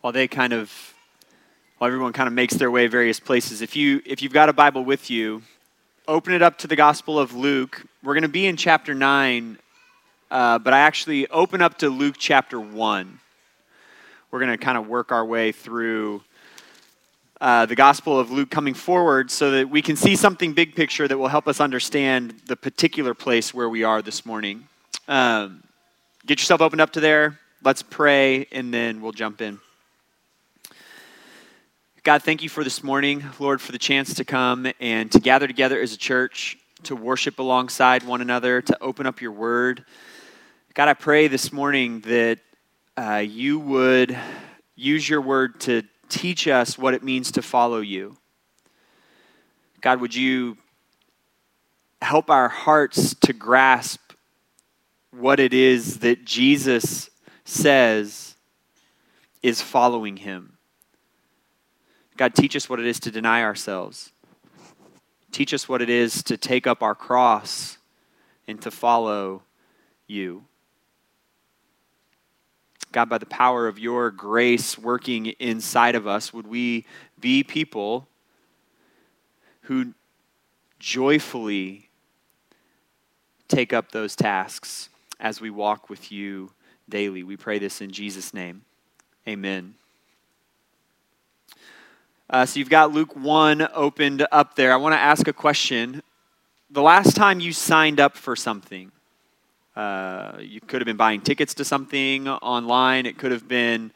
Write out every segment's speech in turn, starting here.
while they kind of while everyone kind of makes their way various places if you if you've got a bible with you open it up to the gospel of luke. We're going to be in chapter 9 uh, but i actually open up to luke chapter 1 we're going to kind of work our way through uh, the gospel of luke coming forward so that we can see something big picture that will help us understand the particular place where we are this morning. Um, get yourself opened up to there. Let's pray and then we'll jump in God, thank you for this morning, Lord, for the chance to come and to gather together as a church, to worship alongside one another, to open up your word. God, I pray this morning that uh, you would use your word to teach us what it means to follow you. God, would you help our hearts to grasp what it is that Jesus says is following him? God, teach us what it is to deny ourselves. Teach us what it is to take up our cross and to follow you. God, by the power of your grace working inside of us, would we be people who joyfully take up those tasks as we walk with you daily? We pray this in Jesus' name. Amen. Uh, so you've got Luke 1 opened up there. I want to ask a question. The last time you signed up for something, uh, you could have been buying tickets to something online, it could have been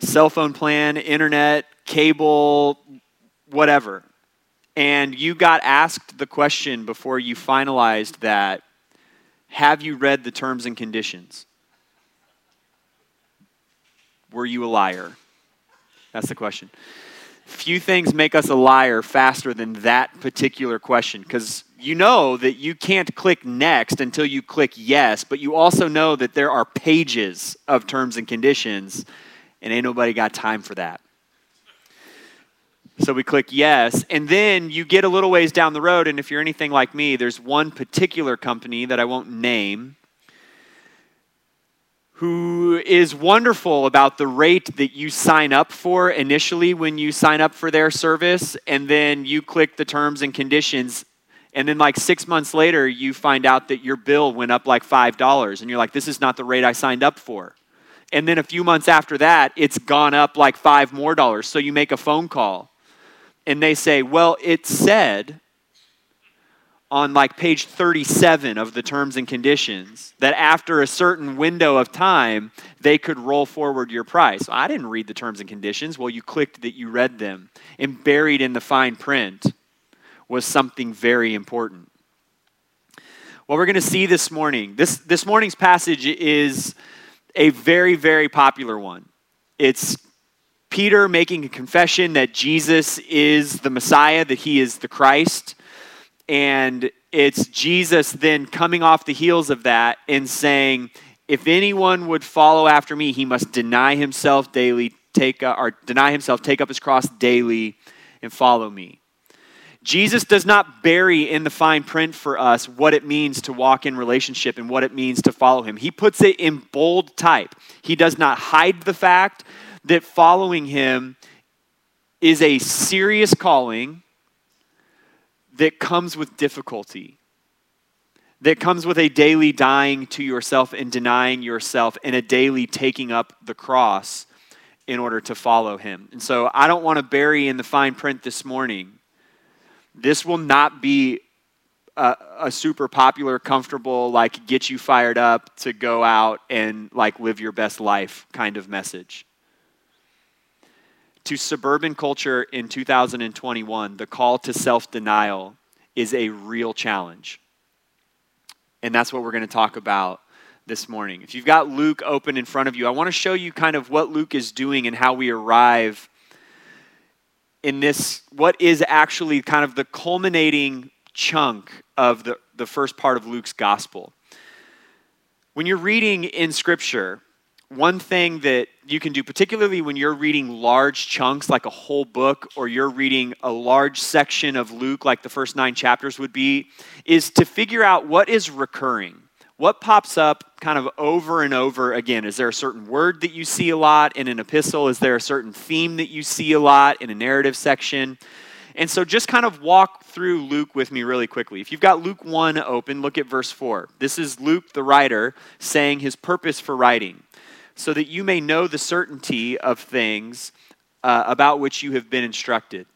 cell phone plan, internet, cable, whatever. And you got asked the question before you finalized that Have you read the terms and conditions? Were you a liar? That's the question few things make us a liar faster than that particular question because you know that you can't click next until you click yes, but you also know that there are pages of terms and conditions, and ain't nobody got time for that. So we click yes, and then you get a little ways down the road, and if you're anything like me, there's one particular company that I won't name who is wonderful about the rate that you sign up for initially when you sign up for their service, and then you click the terms and conditions. And then, like six months later, you find out that your bill went up like $5, and you're like, this is not the rate I signed up for. And then a few months after that, it's gone up like five more dollars. So you make a phone call, and they say, well, it said on like page 37 of the terms and conditions that after a certain window of time they could roll forward your price. I didn't read the terms and conditions. Well, you clicked that you read them. And buried in the fine print was something very important. What we're going to see this morning, this, this morning's passage is a very, very popular one. It's Peter making a confession that Jesus is the Messiah, that he is the Christ and it's Jesus then coming off the heels of that and saying, if anyone would follow after me, he must deny himself daily, take uh, or deny himself, take up his cross daily, and follow me. Jesus does not bury in the fine print for us what it means to walk in relationship and what it means to follow him. He puts it in bold type. He does not hide the fact that following him is a serious calling that comes with difficulty, that comes with a daily dying to yourself and denying yourself, and a daily taking up the cross in order to follow him. And so I don't want to bury in the fine print this morning. This will not be a, a, super popular, comfortable, like get you fired up to go out and like live your best life kind of message to suburban culture in 2021, the call to self denial is a real challenge. And that's what we're going to talk about this morning. If you've got Luke open in front of you, I want to show you kind of what Luke is doing and how we arrive in this, what is actually kind of the culminating chunk of the, the first part of Luke's gospel. When you're reading in Scripture, one thing that you can do, particularly when you're reading large chunks like a whole book, or you're reading a large section of Luke, like the first nine chapters would be, is to figure out what is recurring. what pops up kind of over and over again? Is there a certain word that you see a lot in an epistle? Is there a certain theme that you see a lot in a narrative section? And so just kind of walk through Luke with me really quickly. If you've got Luke 1 open, look at verse 4. This is Luke, the writer, saying his purpose for writing, so that you may know the certainty of things uh, about which you have been instructed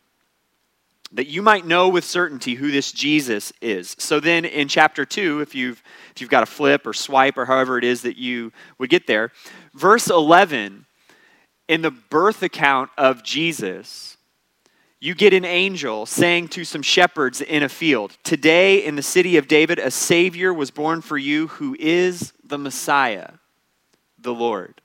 that you might know with certainty who this Jesus is. So then in chapter 2, if you've if you've got a flip or swipe or however it is that you would get there, verse 11 in the birth account of Jesus, you get an angel saying to some shepherds in a field, "Today in the city of David a savior was born for you who is the Messiah, the Lord."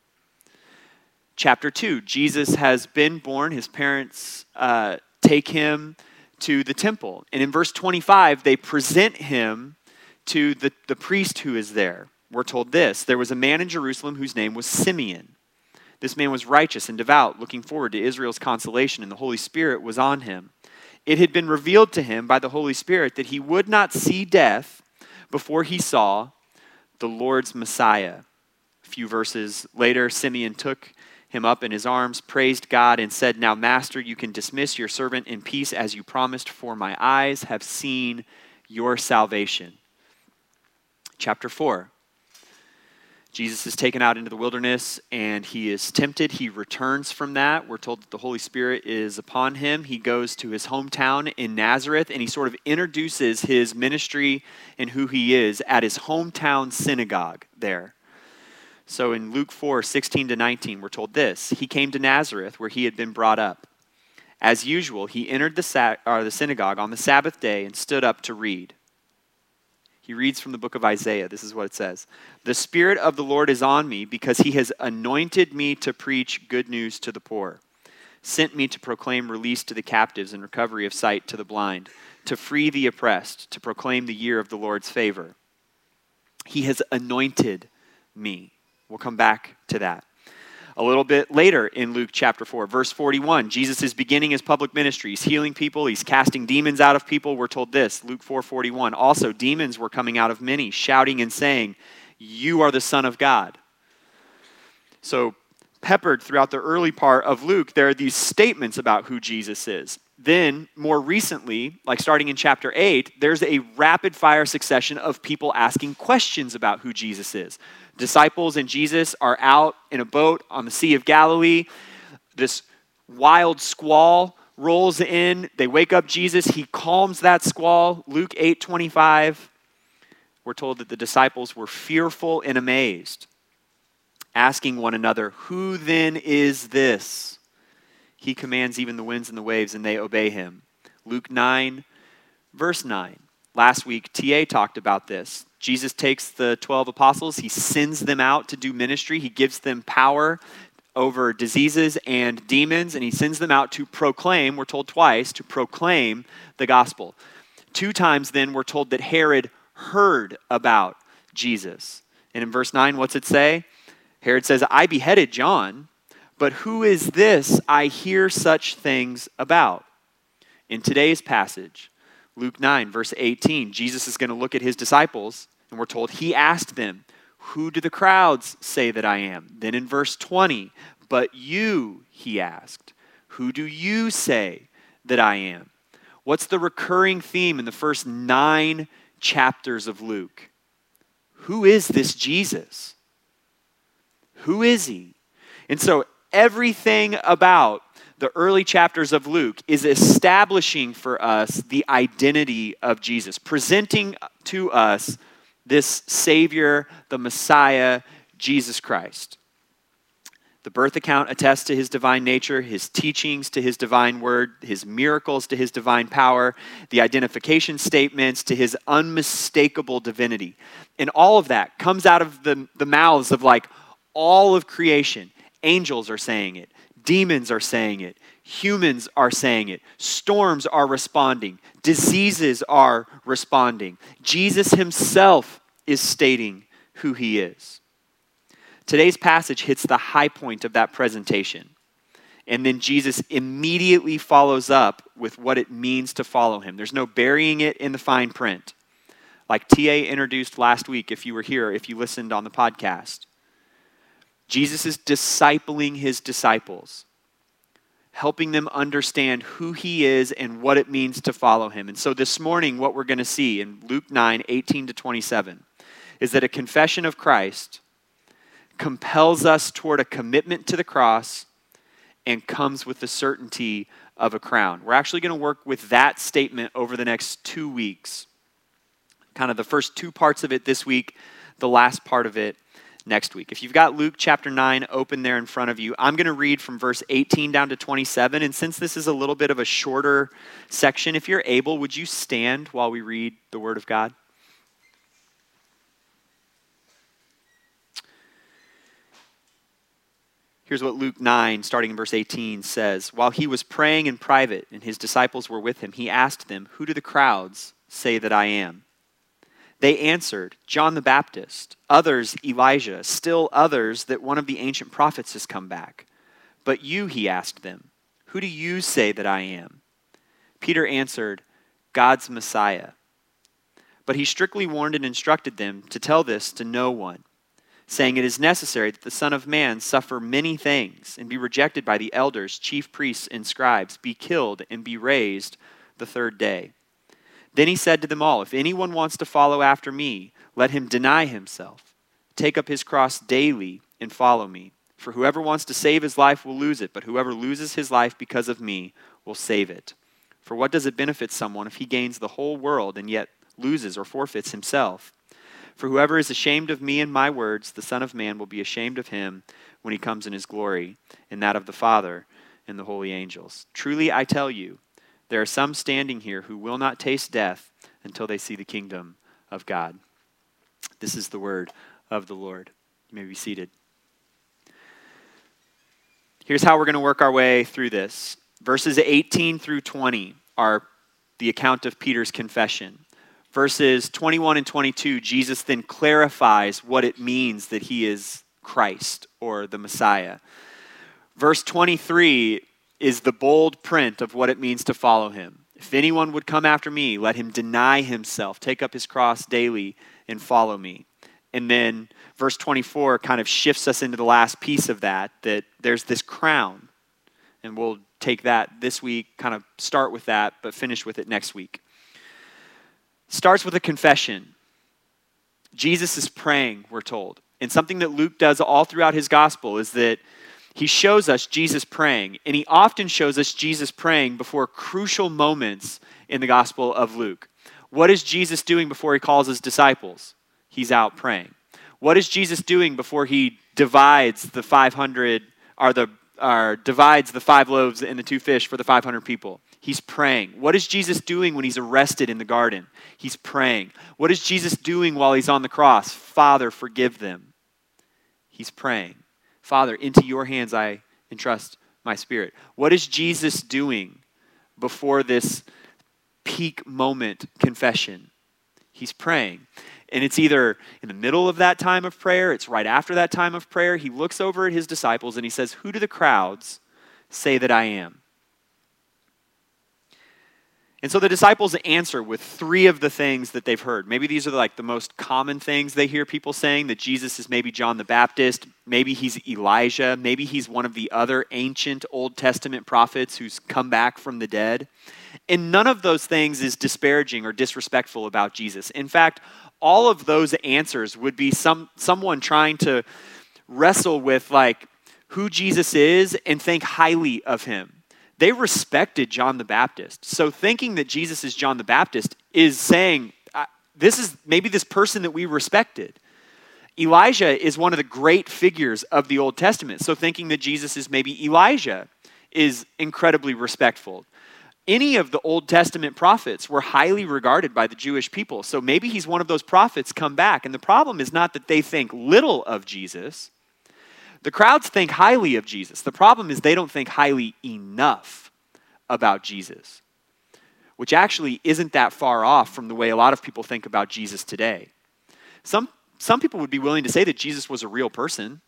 Chapter 2, Jesus has been born. His parents uh, take him to the temple. And in verse 25, they present him to the, the priest who is there. We're told this there was a man in Jerusalem whose name was Simeon. This man was righteous and devout, looking forward to Israel's consolation, and the Holy Spirit was on him. It had been revealed to him by the Holy Spirit that he would not see death before he saw the Lord's Messiah. A few verses later, Simeon took him up in his arms, praised God, and said, Now, Master, you can dismiss your servant in peace as you promised, for my eyes have seen your salvation. Chapter 4. Jesus is taken out into the wilderness and he is tempted. He returns from that. We're told that the Holy Spirit is upon him. He goes to his hometown in Nazareth and he sort of introduces his ministry and who he is at his hometown synagogue there. So in Luke 4 16 to 19, we're told this He came to Nazareth, where he had been brought up. As usual, he entered the, sa- the synagogue on the Sabbath day and stood up to read. He reads from the book of Isaiah. This is what it says The Spirit of the Lord is on me because he has anointed me to preach good news to the poor, sent me to proclaim release to the captives and recovery of sight to the blind, to free the oppressed, to proclaim the year of the Lord's favor. He has anointed me. We'll come back to that. A little bit later in Luke chapter 4, verse 41, Jesus is beginning his public ministry. He's healing people, he's casting demons out of people. We're told this, Luke 4 41. Also, demons were coming out of many, shouting and saying, You are the Son of God. So, peppered throughout the early part of Luke, there are these statements about who Jesus is. Then, more recently, like starting in chapter 8, there's a rapid fire succession of people asking questions about who Jesus is disciples and Jesus are out in a boat on the Sea of Galilee. This wild squall rolls in. They wake up Jesus. He calms that squall. Luke 8 25. We're told that the disciples were fearful and amazed, asking one another, Who then is this? He commands even the winds and the waves, and they obey him. Luke 9, verse 9. Last week, TA talked about this. Jesus takes the 12 apostles, he sends them out to do ministry, he gives them power over diseases and demons, and he sends them out to proclaim, we're told twice, to proclaim the gospel. Two times then, we're told that Herod heard about Jesus. And in verse 9, what's it say? Herod says, I beheaded John, but who is this I hear such things about? In today's passage, Luke 9, verse 18, Jesus is going to look at his disciples, and we're told he asked them, Who do the crowds say that I am? Then in verse 20, But you, he asked, Who do you say that I am? What's the recurring theme in the first nine chapters of Luke? Who is this Jesus? Who is he? And so everything about the early chapters of Luke is establishing for us the identity of Jesus, presenting to us this Savior, the Messiah, Jesus Christ. The birth account attests to his divine nature, his teachings to his divine word, his miracles to his divine power, the identification statements to his unmistakable divinity. And all of that comes out of the, the mouths of like all of creation. Angels are saying it, Demons are saying it. Humans are saying it. Storms are responding. Diseases are responding. Jesus himself is stating who he is. Today's passage hits the high point of that presentation. And then Jesus immediately follows up with what it means to follow him. There's no burying it in the fine print. like TA introduced last week, if you were here, if you listened on the podcast. Jesus is discipling his disciples, helping them understand who he is and what it means to follow him. And so this morning, what we're going to see in Luke 9 18 to 27 is that a confession of Christ compels us toward a commitment to the cross and comes with the certainty of a crown. We're actually going to work with that statement over the next two weeks. Kind of the first two parts of it this week, the last part of it next week. If you've got Luke chapter 9 open there in front of you, I'm going to read from verse 18 down to 27. And since this is a little bit of a shorter section, if you're able, would you stand while we read the Word of God? Here's what Luke 9, starting in verse 18, says While he was praying in private and his disciples were with him, he asked them, Who do the crowds say that I am? They answered, John the Baptist, others, Elijah, still others, that one of the ancient prophets has come back. But you, he asked them, Who do you say that I am? Peter answered, God's Messiah. But he strictly warned and instructed them to tell this to no one saying, It is necessary that the Son of Man suffer many things and be rejected by the elders, chief priests, and scribes, be killed, and be raised the third day. Then he said to them all, If anyone wants to follow after me, let him deny himself, take up his cross daily, and follow me. For whoever wants to save his life will lose it, but whoever loses his life because of me will save it. For what does it benefit someone if he gains the whole world and yet loses or forfeits himself? For whoever is ashamed of me and my words, the Son of Man will be ashamed of him when he comes in his glory, in that of the Father and the holy angels. Truly I tell you, there are some standing here who will not taste death until they see the kingdom of God. This is the word of the Lord. You may be seated. Here's how we're going to work our way through this. Verses 18 through 20 are the account of Peter's confession verses 21 and 22, Jesus then clarifies what it means that he is Christ or the Messiah. Verse 23 is the bold print of what it means to follow him. If anyone would come after me, let him deny himself, take up his cross daily, and follow me. And then verse 24 kind of shifts us into the last piece of that, that there's this crown. And we'll take that this week, kind of start with that, but finish with it next week starts with a confession. Jesus is praying, we're told. And something that Luke does all throughout his gospel is that he shows us Jesus praying. And he often shows us Jesus praying before crucial moments in the gospel of Luke. What is Jesus doing before he calls his disciples? He's out praying. What is Jesus doing before he divides the 500 or the or divides the five loaves and the two fish for the 500 people? He's praying. What is Jesus doing when he's arrested in the garden? He's praying. What is Jesus doing while he's on the cross? Father, forgive them. He's praying. Father, into your hands I entrust my spirit. What is Jesus doing before this peak moment confession? He's praying. And it's either in the middle of that time of prayer, it's right after that time of prayer. He looks over at his disciples and he says, Who do the crowds say that I am? And so the disciples answer with three of the things that they've heard. Maybe these are like the most common things they hear people saying that Jesus is maybe John the Baptist, maybe he's Elijah, maybe he's one of the other ancient Old Testament prophets who's come back from the dead. And none of those things is disparaging or disrespectful about Jesus. In fact, all of those answers would be some someone trying to wrestle with like who Jesus is and think highly of him they respected John the Baptist. So thinking that Jesus is John the Baptist is saying, this is maybe this person that we respected. Elijah is one of the great figures of the Old Testament. So thinking that Jesus is maybe Elijah is incredibly respectful. Any of the Old Testament prophets were highly regarded by the Jewish people. So maybe he's one of those prophets come back. And the problem is not that they think little of Jesus, the crowds think highly of Jesus. The problem is they don't think highly enough about Jesus, which actually isn't that far off from the way a lot of people think about Jesus today. Some, some people would be willing to say that Jesus was a real person.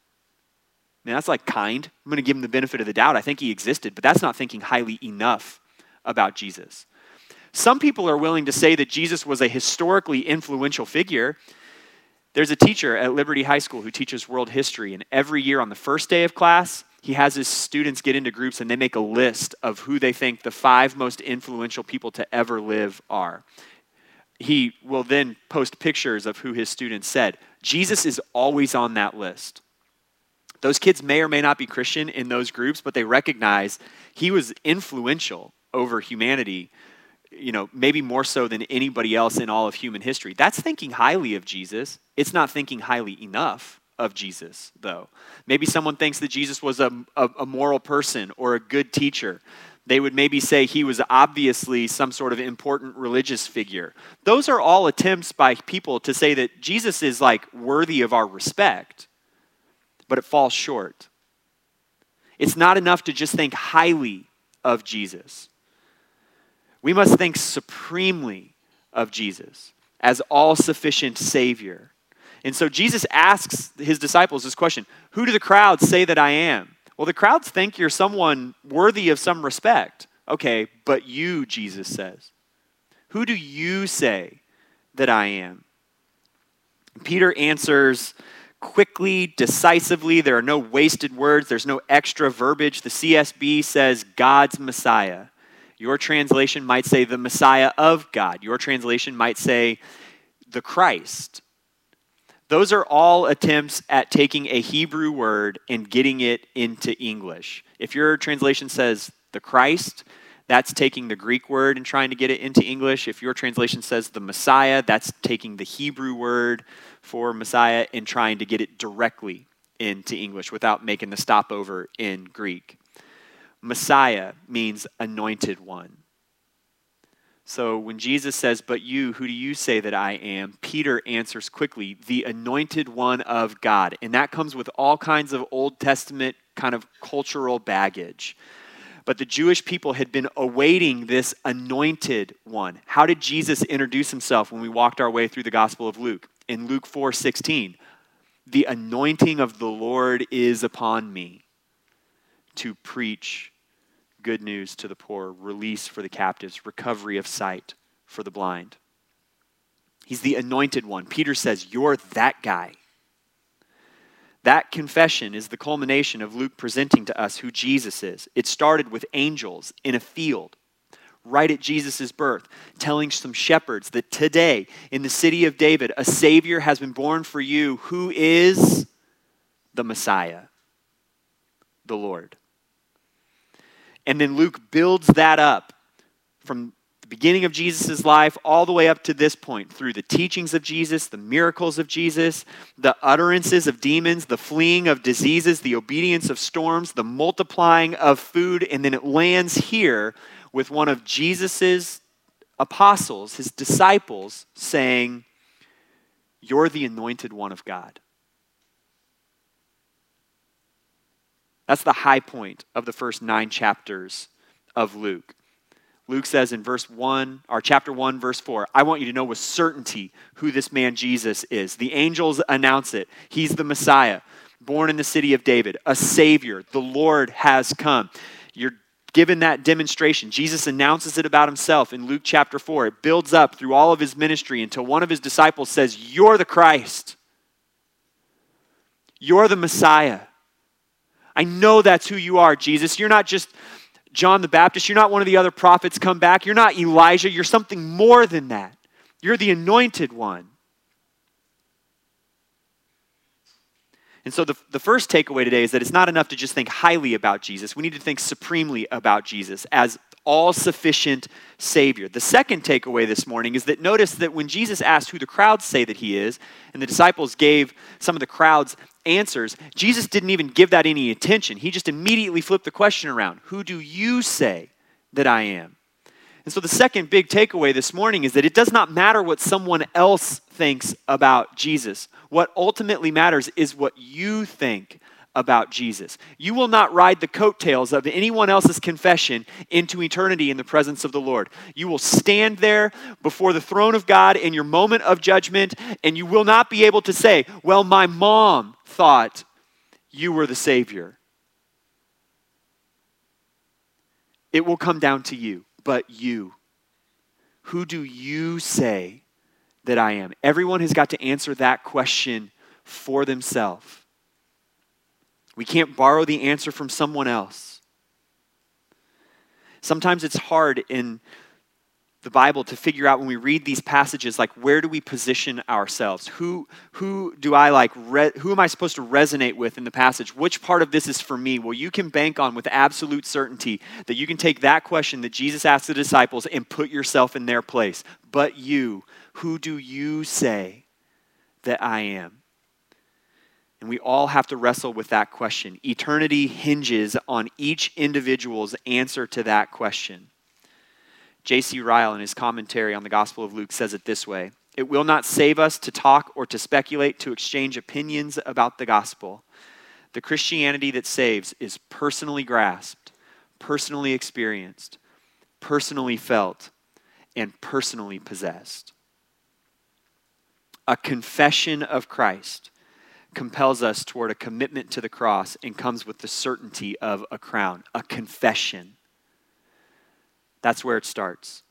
I mean, that's like kind. I'm going to give him the benefit of the doubt. I think he existed, but that's not thinking highly enough about Jesus. Some people are willing to say that Jesus was a historically influential figure. There's a teacher at Liberty High School who teaches world history, and every year on the first day of class, he has his students get into groups and they make a list of who they think the five most influential people to ever live are. He will then post pictures of who his students said. Jesus is always on that list. Those kids may or may not be Christian in those groups, but they recognize he was influential over humanity, you know, maybe more so than anybody else in all of human history. That's thinking highly of Jesus. It's not thinking highly enough of Jesus, though. Maybe someone thinks that Jesus was a, a, a, moral person or a good teacher. They would maybe say he was obviously some sort of important religious figure. Those are all attempts by people to say that Jesus is like worthy of our respect, but it falls short. It's not enough to just think highly of Jesus. We must think supremely of Jesus as all sufficient Savior. And so Jesus asks his disciples this question Who do the crowds say that I am? Well, the crowds think you're someone worthy of some respect. Okay, but you, Jesus says. Who do you say that I am? Peter answers quickly, decisively. There are no wasted words, there's no extra verbiage. The CSB says God's Messiah. Your translation might say the Messiah of God. Your translation might say the Christ. Those are all attempts at taking a Hebrew word and getting it into English. If your translation says the Christ, that's taking the Greek word and trying to get it into English. If your translation says the Messiah, that's taking the Hebrew word for Messiah and trying to get it directly into English without making the stopover in Greek. Messiah means anointed one. So when Jesus says, But you, who do you say that I am? Peter answers quickly, The anointed one of God. And that comes with all kinds of Old Testament kind of cultural baggage. But the Jewish people had been awaiting this anointed one. How did Jesus introduce himself when we walked our way through the Gospel of Luke? In Luke 4 16, the anointing of the Lord is upon me to preach good news to the poor, release for the captives, recovery of sight for the blind. He's the anointed one. Peter says, You're that guy. That confession is the culmination of Luke presenting to us who Jesus is. It started with angels in a field right at Jesus' birth, telling some shepherds that today in the city of David, a Savior has been born for you who is the Messiah, the Lord. And then Luke builds that up from the beginning of Jesus' life all the way up to this point through the teachings of Jesus, the miracles of Jesus, the utterances of demons, the fleeing of diseases, the obedience of storms, the multiplying of food. And then it lands here with one of Jesus' apostles, his disciples, saying, You're the anointed one of God. That's the high point of the first nine chapters of Luke. Luke says in verse 1, or chapter 1, verse 4, I want you to know with certainty who this man Jesus is. The angels announce it. He's the Messiah, born in the city of David, a Savior. The Lord has come. You're given that demonstration. Jesus announces it about himself in Luke chapter 4. It builds up through all of his ministry until one of his disciples says, You're the Christ. You're the Messiah. I know that's who you are, Jesus. You're not just John the Baptist. You're not one of the other prophets come back. You're not Elijah. You're something more than that. You're the anointed one. And so the, the first takeaway today is that it's not enough to just think highly about Jesus. We need to think supremely about Jesus as all sufficient Savior. The second takeaway this morning is that notice that when Jesus asked who the crowds say that he is, and the disciples gave some of the crowd's answers, Jesus didn't even give that any attention. He just immediately flipped the question around Who do you say that I am? And so the second big takeaway this morning is that it does not matter what someone else thinks about Jesus. What ultimately matters is what you think about Jesus. You will not ride the coattails of anyone else's confession into eternity in the presence of the Lord. You will stand there before the throne of God in your moment of judgment, and you will not be able to say, Well, my mom thought you were the Savior. It will come down to you, but you. Who do you say that I am? Everyone has got to answer that question for themselves. We can't borrow the answer from someone else. Sometimes it's hard in the Bible to figure out when we read these passages, like where do we position ourselves? Who, who do I like, re- who am I supposed to resonate with in the passage? Which part of this is for me? Well, you can bank on with absolute certainty that you can take that question that Jesus asked the disciples and put yourself in their place. But you, who do you say that I am? And we all have to wrestle with that question. Eternity hinges on each individual's answer to that question. J.C. Ryle, in his commentary on the Gospel of Luke, says it this way It will not save us to talk or to speculate, to exchange opinions about the gospel. The Christianity that saves is personally grasped, personally experienced, personally felt, and personally possessed. A confession of Christ compels us toward a commitment to the cross and comes with the certainty of a crown, a confession. That's where it starts.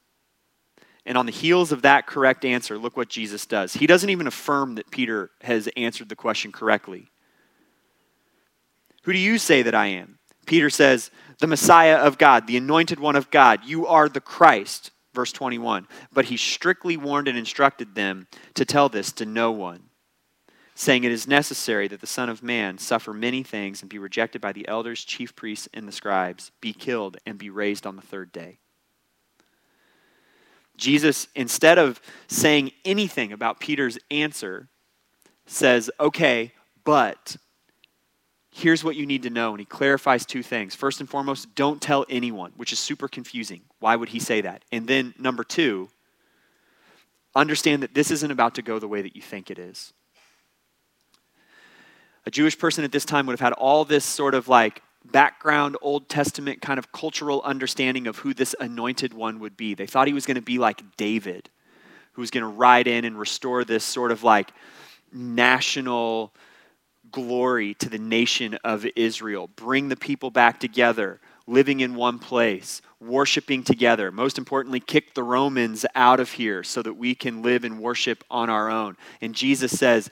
And on the heels of that correct answer, look what Jesus does. He doesn't even affirm that Peter has answered the question correctly. Who do you say that I am? Peter says, The Messiah of God, the anointed one of God. You are the Christ. Verse 21. But he strictly warned and instructed them to tell this to no one, saying, It is necessary that the Son of Man suffer many things and be rejected by the elders, chief priests, and the scribes, be killed, and be raised on the third day. Jesus, instead of saying anything about Peter's answer, says, okay, but here's what you need to know. And he clarifies two things. First and foremost, don't tell anyone, which is super confusing. Why would he say that? And then, number two, understand that this isn't about to go the way that you think it is. A Jewish person at this time would have had all this sort of like background Old Testament kind of cultural understanding of who this anointed one would be. They thought he was going to be like David, who was going to ride in and restore this sort of like national glory to the nation of Israel, bring the people back together, living in one place, worshiping together. Most importantly, kick the Romans out of here so that we can live and worship on our own. And Jesus says,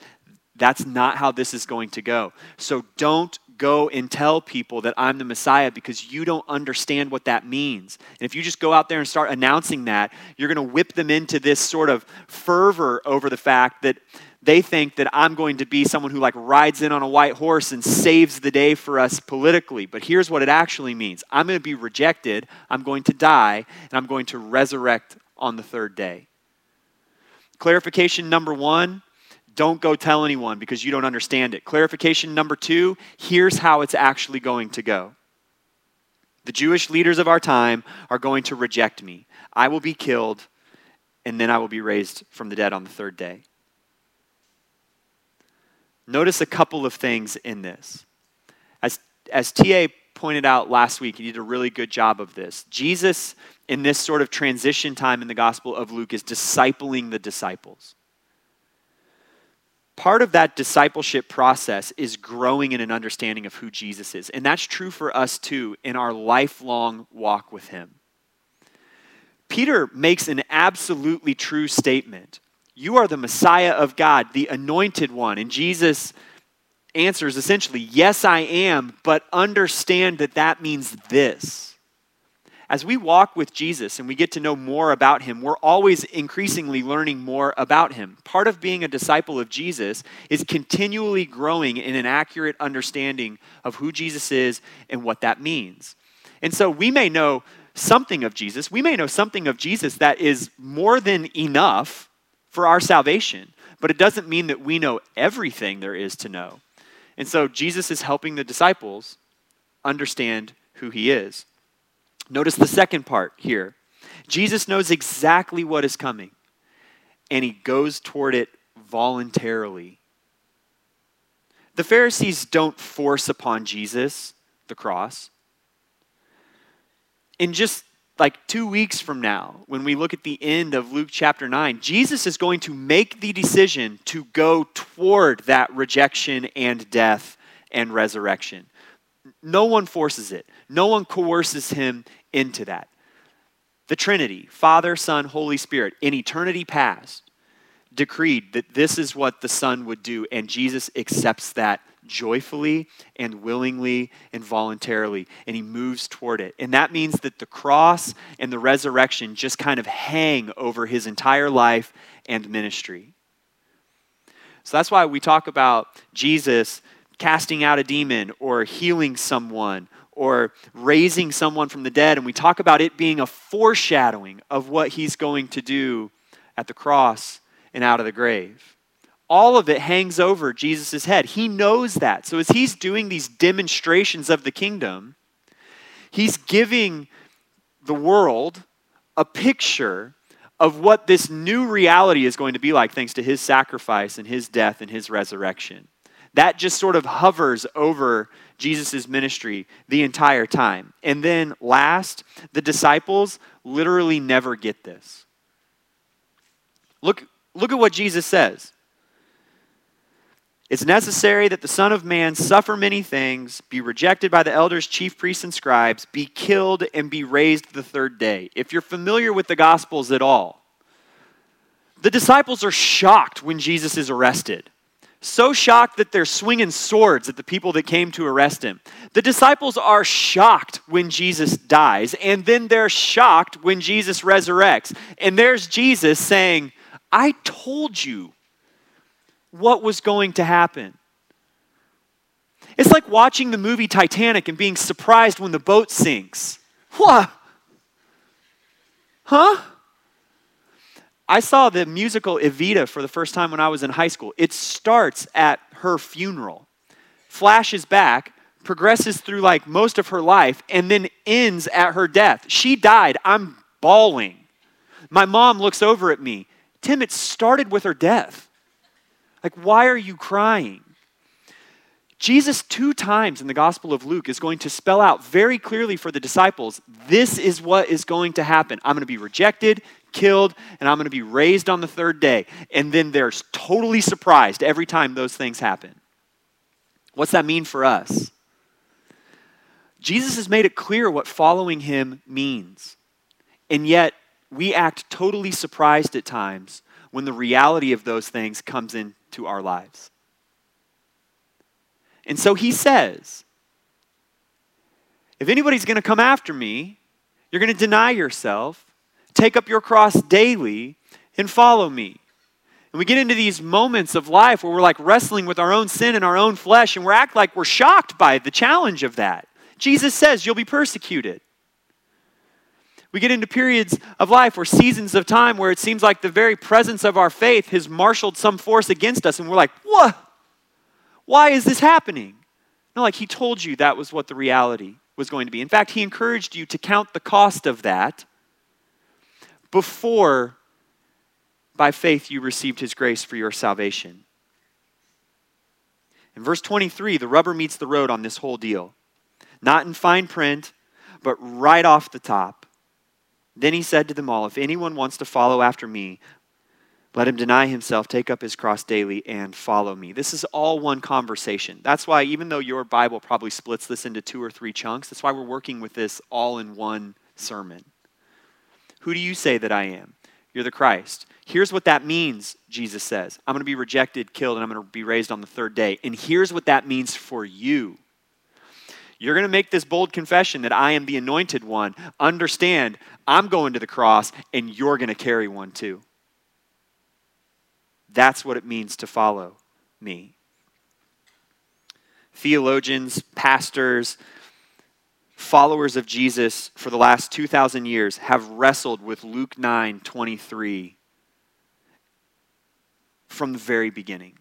that's not how this is going to go. So don't go and tell people that I'm the Messiah because you don't understand what that means. And if you just go out there and start announcing that, you're going to whip them into this sort of fervor over the fact that they think that I'm going to be someone who like rides in on a white horse and saves the day for us politically. But here's what it actually means. I'm going to be rejected, I'm going to die, and I'm going to resurrect on the third day. Clarification number 1, don't go tell anyone because you don't understand it. Clarification number two here's how it's actually going to go. The Jewish leaders of our time are going to reject me. I will be killed, and then I will be raised from the dead on the third day. Notice a couple of things in this. As, as T.A. pointed out last week, he did a really good job of this. Jesus, in this sort of transition time in the Gospel of Luke, is discipling the disciples part of that discipleship process is growing in an understanding of who Jesus is. And that's true for us too in our lifelong walk with Him. Peter makes an absolutely true statement. You are the Messiah of God, the anointed one. And Jesus answers essentially, Yes, I am, but understand that that means this as we walk with Jesus and we get to know more about him, we're always increasingly learning more about him. Part of being a disciple of Jesus is continually growing in an accurate understanding of who Jesus is and what that means. And so we may know something of Jesus. We may know something of Jesus that is more than enough for our salvation, but it doesn't mean that we know everything there is to know. And so Jesus is helping the disciples understand who he is. Notice the second part here. Jesus knows exactly what is coming, and he goes toward it voluntarily. The Pharisees don't force upon Jesus the cross. In just like two weeks from now, when we look at the end of Luke chapter 9, Jesus is going to make the decision to go toward that rejection and death and resurrection. No one forces it, no one coerces him into that. the Trinity, Father, Son, Holy Spirit, in eternity past, decreed that this is what the Son would do, and Jesus accepts that joyfully and willingly and voluntarily, and he moves toward it. And that means that the cross and the resurrection just kind of hang over his entire life and ministry. So that's why we talk about Jesus casting out a demon or healing someone or raising someone from the dead, and we talk about it being a foreshadowing of what he's going to do at the cross and out of the grave. All of it hangs over Jesus' head. He knows that. So as he's doing these demonstrations of the kingdom, he's giving the world a picture of what this new reality is going to be like thanks to his sacrifice and his death and his resurrection. That just sort of hovers over Jesus' ministry the entire time. And then last, the disciples literally never get this. Look, look at what Jesus says. It's necessary that the Son of Man suffer many things, be rejected by the elders, chief priests, and scribes, be killed, and be raised the third day. If you're familiar with the Gospels at all, the disciples are shocked when Jesus is arrested so shocked that they're swinging swords at the people that came to arrest him. The disciples are shocked when Jesus dies, and then they're shocked when Jesus resurrects. And there's Jesus saying, I told you what was going to happen. It's like watching the movie Titanic and being surprised when the boat sinks. What? Huh? I saw the musical Evita for the first time when I was in high school. It starts at her funeral, flashes back, progresses through like most of her life, and then ends at her death. She died. I'm bawling. My mom looks over at me. Tim, it started with her death. Like, why are you crying? Jesus, two times in the Gospel of Luke, is going to spell out very clearly for the disciples this is what is going to happen. I'm going to be rejected, killed, and I'm going to be raised on the third day. And then they're totally surprised every time those things happen. What's that mean for us? Jesus has made it clear what following him means. And yet, we act totally surprised at times when the reality of those things comes into our lives. And so he says, if anybody's going to come after me, you're going to deny yourself, Take up your cross daily and follow me. And we get into these moments of life where we're like wrestling with our own sin and our own flesh, and we act like we're shocked by the challenge of that. Jesus says you'll be persecuted. We get into periods of life or seasons of time where it seems like the very presence of our faith has marshaled some force against us, and we're like, what? Why is this happening? No, like he told you that was what the reality was going to be. In fact, he encouraged you to count the cost of that before by faith you received his grace for your salvation. In verse 23, the rubber meets the road on this whole deal. Not in fine print, but right off the top. Then he said to them all, If anyone wants to follow after me, let him deny himself, take up his cross daily, and follow me. This is all one conversation. That's why, even though your Bible probably splits this into two or three chunks, that's why we're working with this all in one sermon. Who do you say that I am? You're the Christ. Here's what that means, Jesus says I'm going to be rejected, killed, and I'm going to be raised on the third day. And here's what that means for you. You're going to make this bold confession that I am the anointed one. Understand, I'm going to the cross, and you're going to carry one too. That's what it means to follow me. Theologians, pastors, followers of Jesus for the last 2,000 years have wrestled with Luke 9 23 from the very beginning.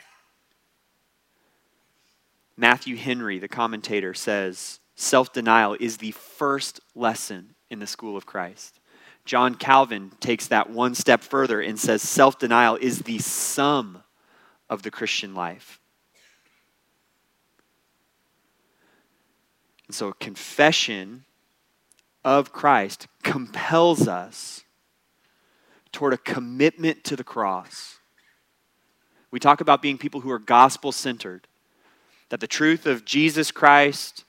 Matthew Henry, the commentator, says self denial is the first lesson in the school of Christ. John Calvin takes that one step further and says self denial is the sum of the Christian life. And so, confession of Christ compels us toward a commitment to the cross. We talk about being people who are gospel centered, that the truth of Jesus Christ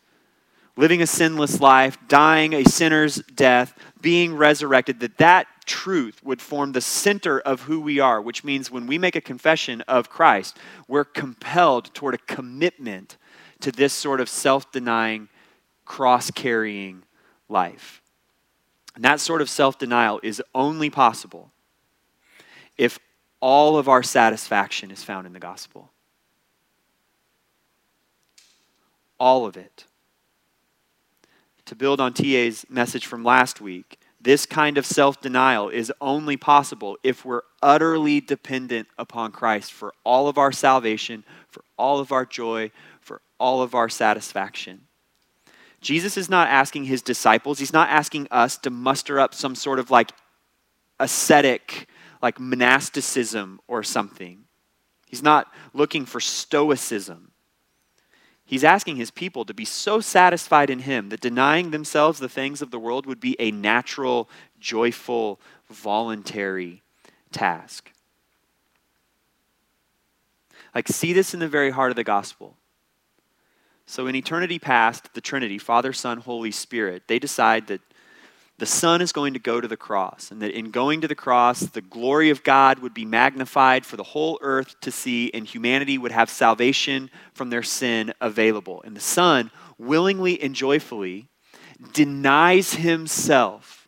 living a sinless life, dying a sinner's death, being resurrected, that that truth would form the center of who we are, which means when we make a confession of Christ, we're compelled toward a commitment to this sort of self denying, cross carrying life. And that sort of self denial is only possible if all of our satisfaction is found in the gospel. All of it. To build on TA's message from last week, this kind of self denial is only possible if we're utterly dependent upon Christ for all of our salvation, for all of our joy, for all of our satisfaction. Jesus is not asking his disciples, he's not asking us to muster up some sort of like ascetic, like monasticism or something. He's not looking for stoicism. He's asking his people to be so satisfied in him that denying themselves the things of the world would be a natural, joyful, voluntary task. Like, see this in the very heart of the gospel. So, in eternity past, the Trinity, Father, Son, Holy Spirit, they decide that the Son is going to go to the cross, and that in going to the cross, the glory of God would be magnified for the whole earth to see, and humanity would have salvation from their sin available. And the Son willingly and joyfully denies himself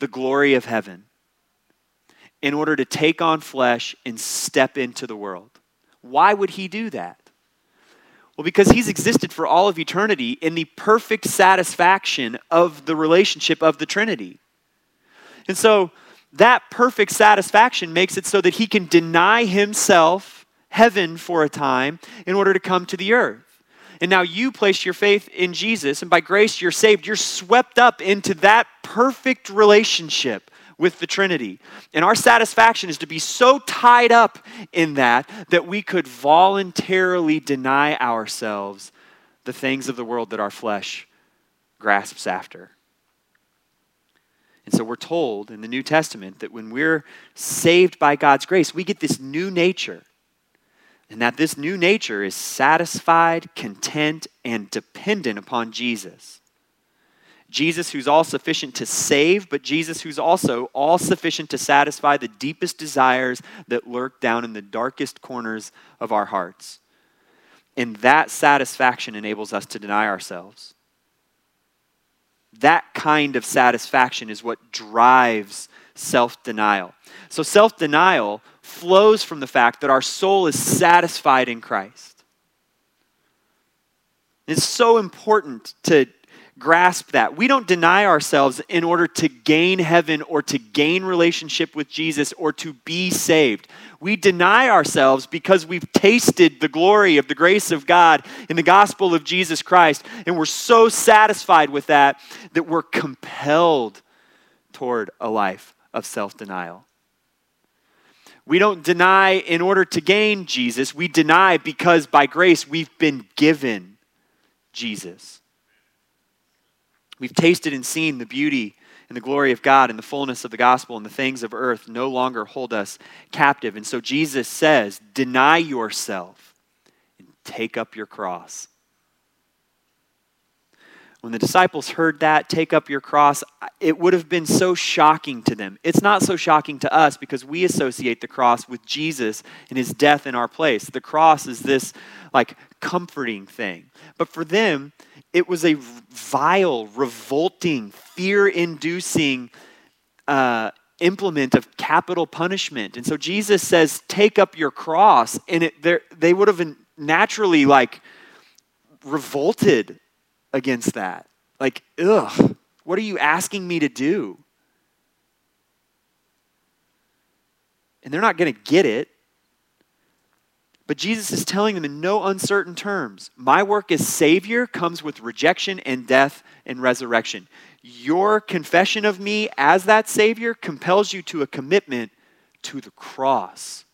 the glory of heaven in order to take on flesh and step into the world. Why would he do that? Well, because he's existed for all of eternity in the perfect satisfaction of the relationship of the Trinity. And so that perfect satisfaction makes it so that he can deny himself heaven for a time in order to come to the earth. And now you place your faith in Jesus, and by grace you're saved. You're swept up into that perfect relationship with the Trinity. And our satisfaction is to be so tied up in that that we could voluntarily deny ourselves the things of the world that our flesh grasps after. And so we're told in the New Testament that when we're saved by God's grace, we get this new nature. And that this new nature is satisfied, content, and dependent upon Jesus. Jesus who's all sufficient to save, but Jesus who's also all sufficient to satisfy the deepest desires that lurk down in the darkest corners of our hearts. And that satisfaction enables us to deny ourselves. That kind of satisfaction is what drives self denial. So, self denial flows from the fact that our soul is satisfied in Christ. It's so important to grasp that. We don't deny ourselves in order to gain heaven or to gain relationship with Jesus or to be saved. We deny ourselves because we've tasted the glory of the grace of God in the gospel of Jesus Christ, and we're so satisfied with that that we're compelled toward a life of self denial. We don't deny in order to gain Jesus. We deny because by grace we've been given Jesus. We've tasted and seen the beauty and the glory of God and the fullness of the gospel and the things of earth no longer hold us captive. And so Jesus says, Deny yourself and take up your cross. When the disciples heard that, take up your cross, it would have been so shocking to them. It's not so shocking to us because we associate the cross with Jesus and his death in our place. The cross is this like comforting thing. But for them, it was a vile, revolting, fear inducing uh, implement of capital punishment. And so Jesus says, Take up your cross. And it, they would have naturally like revolted against that. Like, ugh, what are you asking me to do? And they're not going to get it. But Jesus is telling them in no uncertain terms my work as Savior comes with rejection and death and resurrection. Your confession of me as that Savior compels you to a commitment to the cross.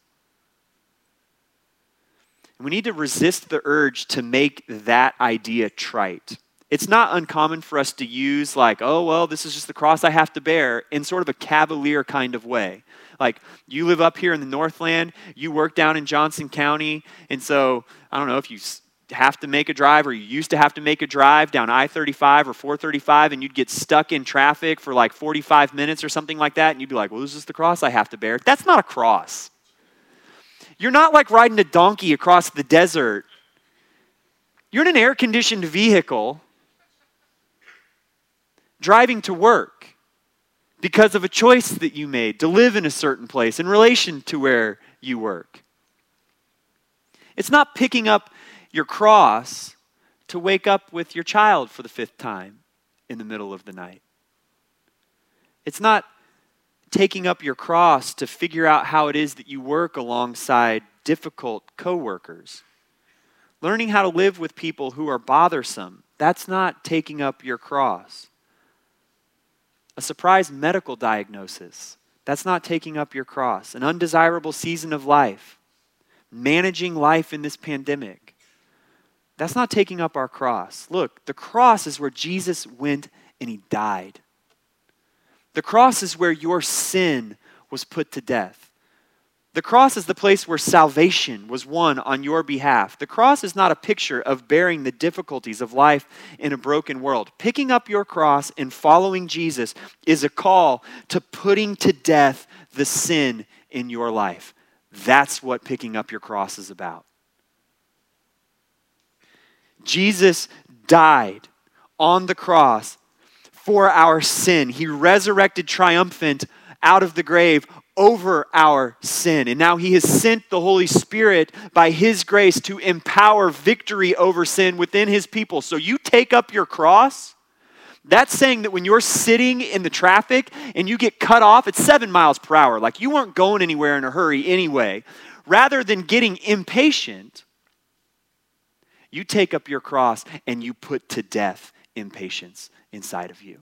We need to resist the urge to make that idea trite. It's not uncommon for us to use, like, oh, well, this is just the cross I have to bear, in sort of a cavalier kind of way. Like, you live up here in the Northland, you work down in Johnson County, and so I don't know if you have to make a drive or you used to have to make a drive down I 35 or 435 and you'd get stuck in traffic for like 45 minutes or something like that, and you'd be like, well, this is the cross I have to bear? That's not a cross. You're not like riding a donkey across the desert. You're in an air conditioned vehicle driving to work because of a choice that you made to live in a certain place in relation to where you work. It's not picking up your cross to wake up with your child for the fifth time in the middle of the night. It's not taking up your cross to figure out how it is that you work alongside difficult coworkers. Learning how to live with people who are bothersome, that's not taking up your cross a surprise medical diagnosis. That's not taking up your cross. An undesirable season of life. Managing life in this pandemic. That's not taking up our cross. Look, the cross is where Jesus went and he died. The cross is where your sin was put to death. The cross is the place where salvation was won on your behalf. The cross is not a picture of bearing the difficulties of life in a broken world. Picking up your cross and following Jesus is a call to putting to death the sin in your life. That's what picking up your cross is about. Jesus died on the cross for our sin. He resurrected triumphant out of the grave over our sin. And now He has sent the Holy Spirit by His grace to empower victory over sin within His people. So you take up your cross. That's saying that when you're sitting in the traffic and you get cut off at seven miles per hour, like you weren't going anywhere in a hurry anyway, rather than getting impatient, you take up your cross and you put to death impatience inside of you.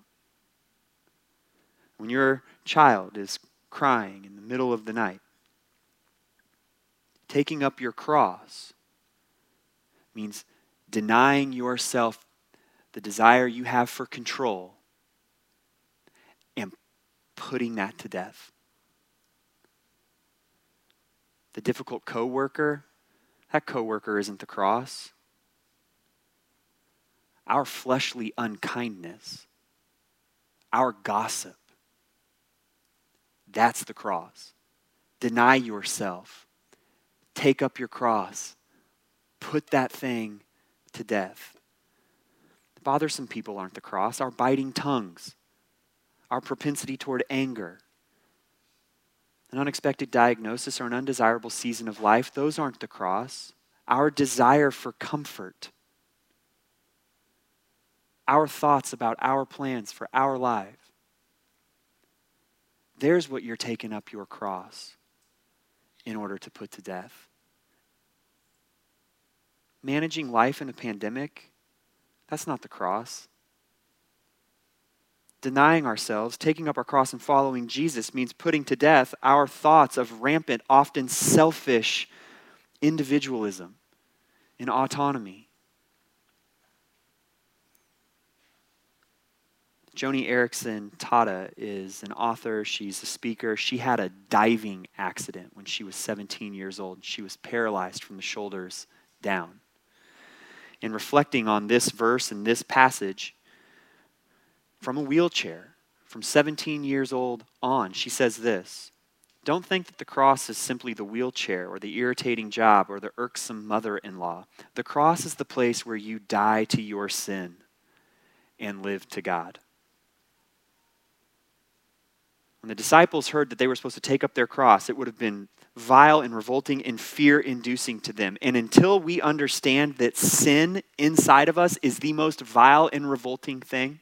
When your child is crying in the middle of the night. Taking up your cross means denying yourself the desire you have for control and putting that to death. The difficult coworker, that coworker isn't the cross. Our fleshly unkindness, our gossip, that's the cross. Deny yourself. Take up your cross. Put that thing to death. The bothersome people aren't the cross. Our biting tongues, our propensity toward anger, an unexpected diagnosis or an undesirable season of life, those aren't the cross. Our desire for comfort, our thoughts about our plans for our lives there's what you're taking up your cross in order to put to death. Managing life in a pandemic, that's not the cross. Denying ourselves, taking up our cross, and following Jesus means putting to death our thoughts of rampant, often selfish individualism and autonomy. Joni Eareckson Tada is an author, she's a speaker. She had a diving accident when she was 17 years old. She was paralyzed from the shoulders down. In reflecting on this verse and this passage, from a wheelchair, from 17 years old on, she says this Don't think that the cross is simply the wheelchair or the irritating job or the irksome mother in law. The cross is the place where you die to your sin and live to God. When the disciples heard that they were supposed to take up their cross, it would have been vile and revolting and fear inducing to them. And until we understand that sin inside of us is the most vile and revolting thing,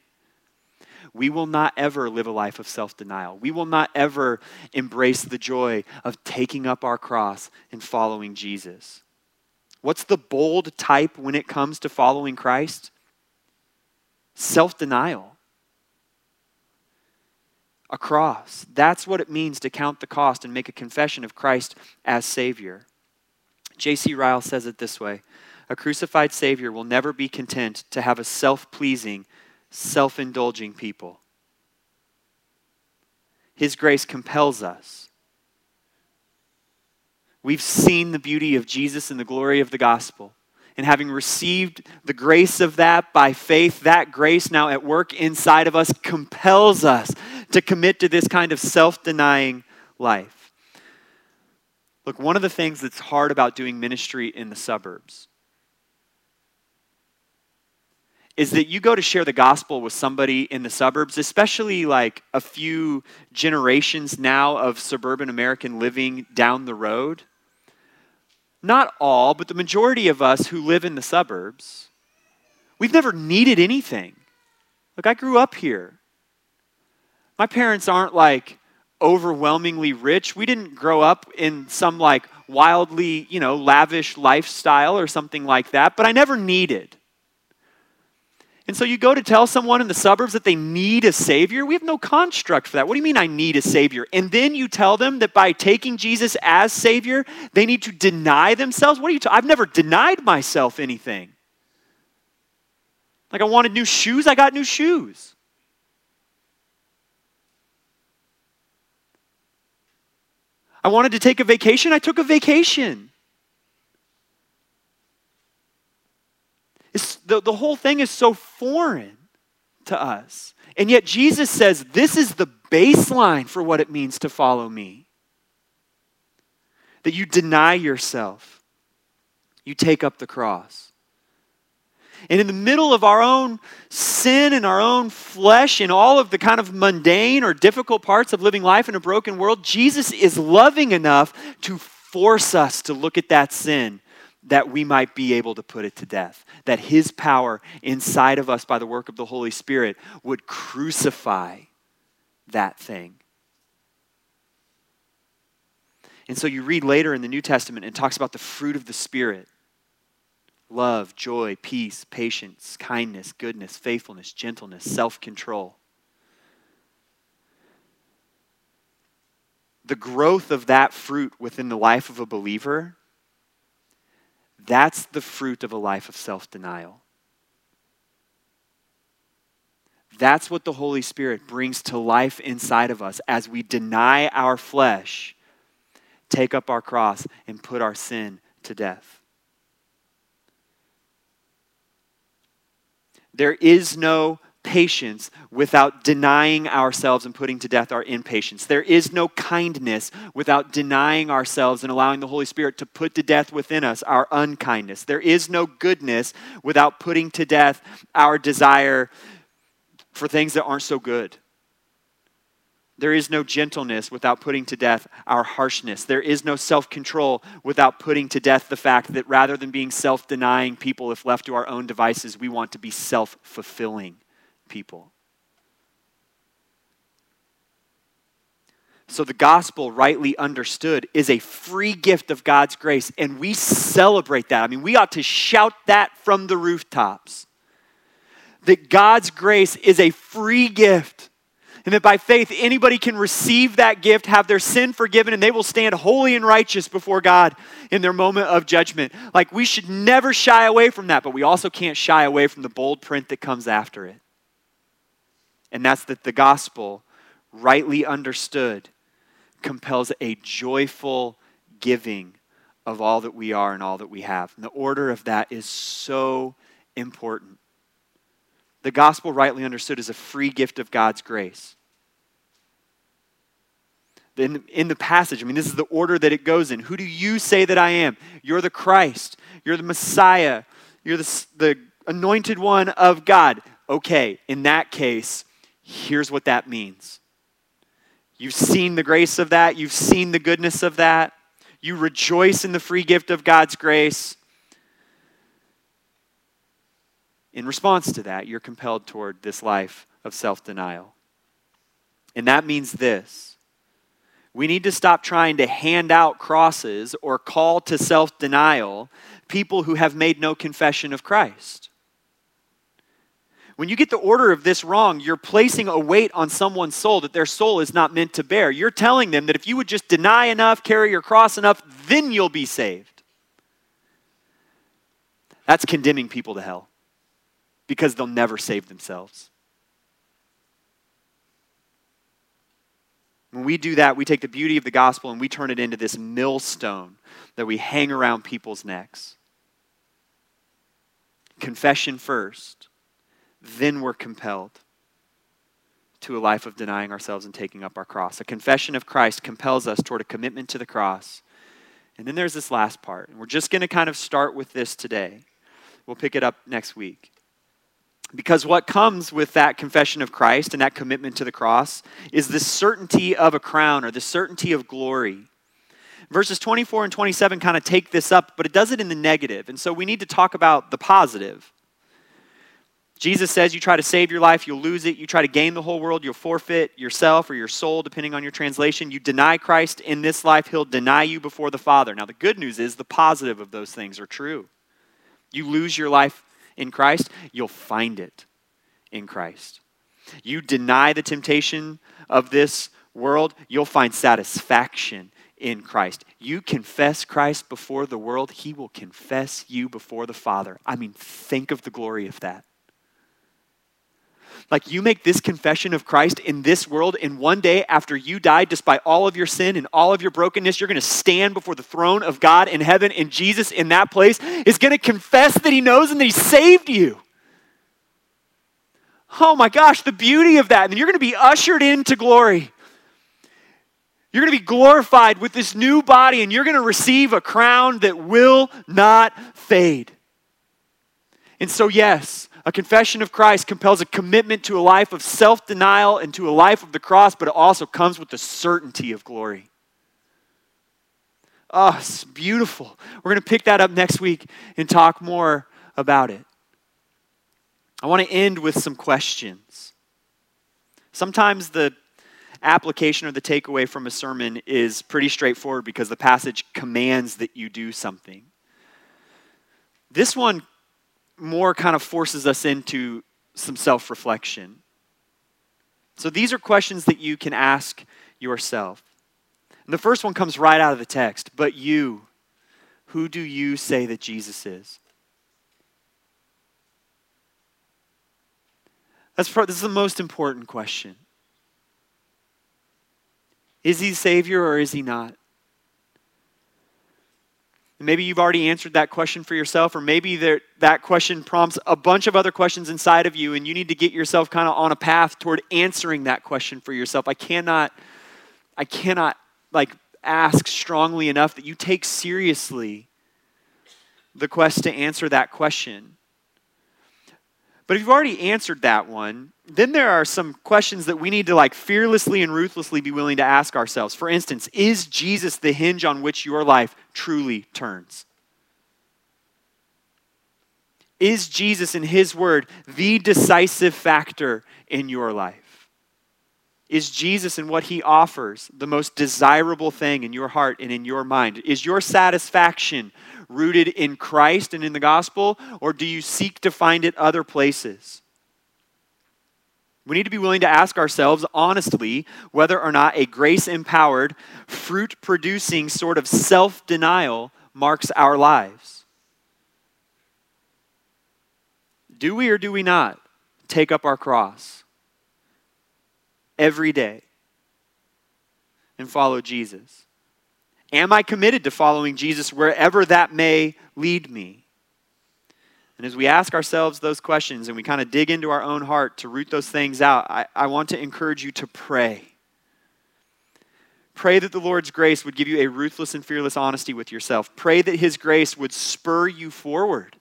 we will not ever live a life of self denial. We will not ever embrace the joy of taking up our cross and following Jesus. What's the bold type when it comes to following Christ? Self denial a cross. That's what it means to count the cost and make a confession of Christ as Savior. J.C. Ryle says it this way A crucified Savior will never be content to have a self pleasing, self indulging people. His grace compels us. We've seen the beauty of Jesus and the glory of the gospel. And having received the grace of that by faith, that grace now at work inside of us compels us to commit to this kind of self denying life. Look, one of the things that's hard about doing ministry in the suburbs is that you go to share the gospel with somebody in the suburbs, especially like a few generations now of suburban American living down the road. Not all, but the majority of us who live in the suburbs, we've never needed anything. Look, I grew up here. My parents aren't like overwhelmingly rich. We didn't grow up in some like wildly, you know, lavish lifestyle or something like that, but I never needed. And so you go to tell someone in the suburbs that they need a Savior. We have no construct for that. What do you mean, I need a Savior? And then you tell them that by taking Jesus as Savior, they need to deny themselves. What are you talking? I've never denied myself anything. Like I wanted new shoes, I got new shoes. I wanted to take a vacation, I took a vacation. It's, the, the whole thing is so foreign to us. And yet Jesus says this is the baseline for what it means to follow me. That you deny yourself, you take up the cross. And in the middle of our own sin and our own flesh and all of the kind of mundane or difficult parts of living life in a broken world, Jesus is loving enough to force us to look at that sin that we might be able to put it to death. That his power inside of us by the work of the Holy Spirit would crucify that thing. And so you read later in the New Testament and talks about the fruit of the Spirit love, joy, peace, patience, kindness, goodness, faithfulness, gentleness, self control. The growth of that fruit within the life of a believer that's the fruit of a life of self denial. That's what the Holy Spirit brings to life inside of us as we deny our flesh, take up our cross, and put our sin to death. There is no patience without denying ourselves and putting to death our impatience. There is no kindness without denying ourselves and allowing the Holy Spirit to put to death within us our unkindness. There is no goodness without putting to death our desire for things that aren't so good. There is no gentleness without putting to death our harshness. There is no self control without putting to death the fact that rather than being self denying people, if left to our own devices, we want to be self fulfilling people. So, the gospel, rightly understood, is a free gift of God's grace, and we celebrate that. I mean, we ought to shout that from the rooftops that God's grace is a free gift, and that by faith, anybody can receive that gift, have their sin forgiven, and they will stand holy and righteous before God in their moment of judgment. Like, we should never shy away from that, but we also can't shy away from the bold print that comes after it and that's that the gospel, rightly understood, compels a joyful giving of all that we are and all that we have. And the order of that is so important. The gospel, rightly understood, is a free gift of God's grace. In, in the passage, I mean, this is the order that it goes in. Who do you say that I am? You're the Christ. You're the Messiah. You're the, the anointed one of God. Okay, in that case, Here's what that means. You've seen the grace of that, you've seen the goodness of that. You rejoice in the free gift of God's grace. In response to that, you're compelled toward this life of self denial. And that means this we need to stop trying to hand out crosses or call to self denial people who have made no confession of Christ. When you get the order of this wrong, you're placing a weight on someone's soul that their soul is not meant to bear. You're telling them that if you would just deny enough, carry your cross enough, then you'll be saved. That's condemning people to hell because they'll never save themselves. When we do that, we take the beauty of the gospel and we turn it into this millstone that we hang around people's necks. confession first, then we're compelled to a life of denying ourselves and taking up our cross. A confession of Christ compels us toward a commitment to the cross. And then there's this last part. And we're just going to kind of start with this today. We'll pick it up next week. Because what comes with that confession of Christ and that commitment to the cross is the certainty of a crown or the certainty of glory. Verses 24 and 27 kind of take this up, but it does it in the negative. And so we need to talk about the positive. Jesus says you try to save your life, you'll lose it. You try to gain the whole world, you'll forfeit yourself or your soul, depending on your translation. You deny Christ in this life, he'll deny you before the Father. Now, the good news is the positive of those things are true. You lose your life in Christ, you'll find it in Christ. You deny the temptation of this world, you'll find satisfaction in Christ. You confess Christ before the world, he will confess you before the Father. I mean, think of the glory of that. Like you make this confession of Christ in this world, and one day after you die, despite all of your sin and all of your brokenness, you're going to stand before the throne of God in heaven, and Jesus in that place is going to confess that he knows and that he saved you. Oh my gosh, the beauty of that. And you're going to be ushered into glory. You're going to be glorified with this new body, and you're going to receive a crown that will not fade. And so, yes, a confession of Christ compels a commitment to a life of self denial and to a life of the cross, but it also comes with the certainty of glory. Oh, it's beautiful. We're going to pick that up next week and talk more about it. I want to end with some questions. Sometimes the application or the takeaway from a sermon is pretty straightforward because the passage commands that you do something. This one more kind of forces us into some self reflection. So these are questions that you can ask yourself. And the first one comes right out of the text. But you, who do you say that Jesus is? That's this is the most important question. Is he Savior or is he not? Maybe you've already answered that question for yourself, or maybe there, that question prompts a bunch of other questions inside of you, and you need to get yourself kind of on a path toward answering that question for yourself. I cannot, I cannot like ask strongly enough that you take seriously the quest to answer that question. But if you've already answered that one, then there are some questions that we need to like fearlessly and ruthlessly be willing to ask ourselves. For instance, is Jesus the hinge on which your life truly turns? Is Jesus and His Word the decisive factor in your life? Is Jesus and what He offers the most desirable thing in your heart and in your mind? Is your satisfaction rooted in Christ and in the gospel, or do you seek to find it other places? We need to be willing to ask ourselves honestly whether or not a grace empowered, fruit producing sort of self denial marks our lives. Do we or do we not take up our cross every day and follow Jesus? Am I committed to following Jesus wherever that may lead me? And as we ask ourselves those questions and we kind of dig into our own heart to root those things out, I, I want to encourage you to pray. Pray that the Lord's grace would give you a ruthless and fearless honesty with yourself. Pray that His grace would spur you forward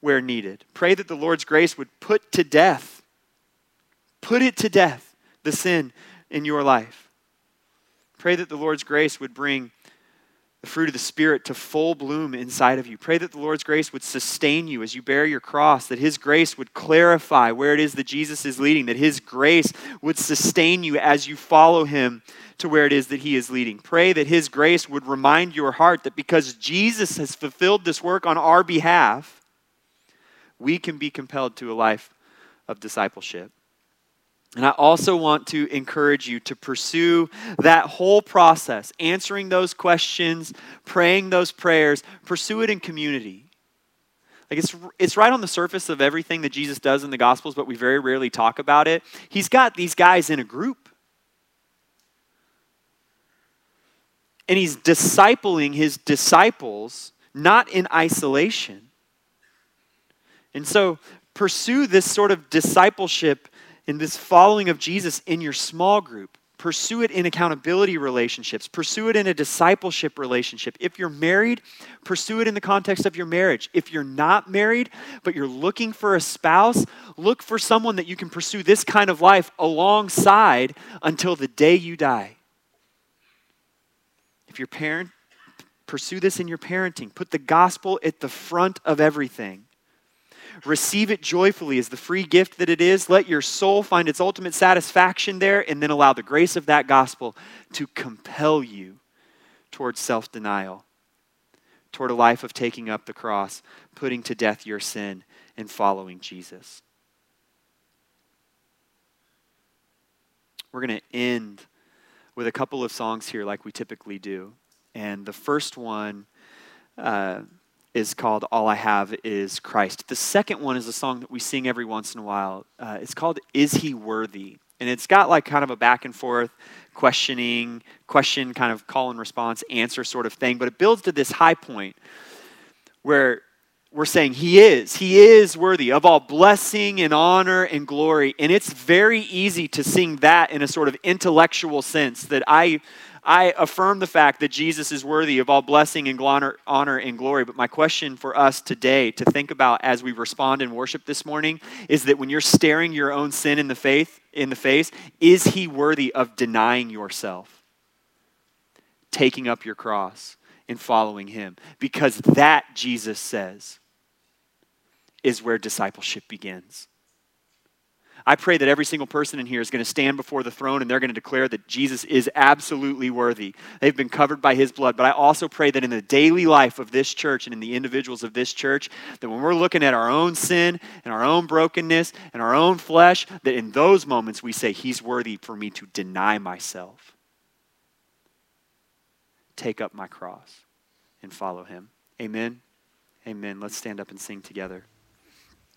where needed. Pray that the Lord's grace would put to death, put it to death, the sin in your life. Pray that the Lord's grace would bring the fruit of the Spirit to full bloom inside of you. Pray that the Lord's grace would sustain you as you bear your cross, that His grace would clarify where it is that Jesus is leading, that His grace would sustain you as you follow Him to where it is that He is leading. Pray that His grace would remind your heart that because Jesus has fulfilled this work on our behalf, we can be compelled to a life of discipleship. And I also want to encourage you to pursue that whole process, answering those questions, praying those prayers, pursue it in community. Like it's, it's right on the surface of everything that Jesus does in the Gospels, but we very rarely talk about it. He's got these guys in a group. And he's discipling his disciples not in isolation. And so pursue this sort of discipleship and this following of Jesus in your small group. Pursue it in accountability relationships. Pursue it in a discipleship relationship. If you're married, pursue it in the context of your marriage. If you're not married, but you're looking for a spouse, look for someone that you can pursue this kind of life alongside until the day you die. If you're parent, pursue this in your parenting. Put the gospel at the front of everything. Receive it joyfully as the free gift that it is. Let your soul find its ultimate satisfaction there, and then allow the grace of that gospel to compel you towards self denial, toward a life of taking up the cross, putting to death your sin, and following Jesus. We're going to end with a couple of songs here, like we typically do. And the first one. Uh, is called All I Have Is Christ. The second one is a song that we sing every once in a while. Uh, it's called Is He Worthy? And it's got like kind of a back and forth questioning, question, kind of call and response, answer sort of thing. But it builds to this high point where we're saying He is. He is worthy of all blessing and honor and glory. And it's very easy to sing that in a sort of intellectual sense that I I affirm the fact that Jesus is worthy of all blessing and honor, honor and glory. But my question for us today to think about as we respond in worship this morning is that when you're staring your own sin in the faith in the face, is he worthy of denying yourself, taking up your cross, and following him? Because that Jesus says is where discipleship begins. I pray that every single person in here is going to stand before the throne and they're going to declare that Jesus is absolutely worthy. They've been covered by his blood. But I also pray that in the daily life of this church and in the individuals of this church, that when we're looking at our own sin and our own brokenness and our own flesh, that in those moments we say, He's worthy for me to deny myself, take up my cross, and follow him. Amen. Amen. Let's stand up and sing together.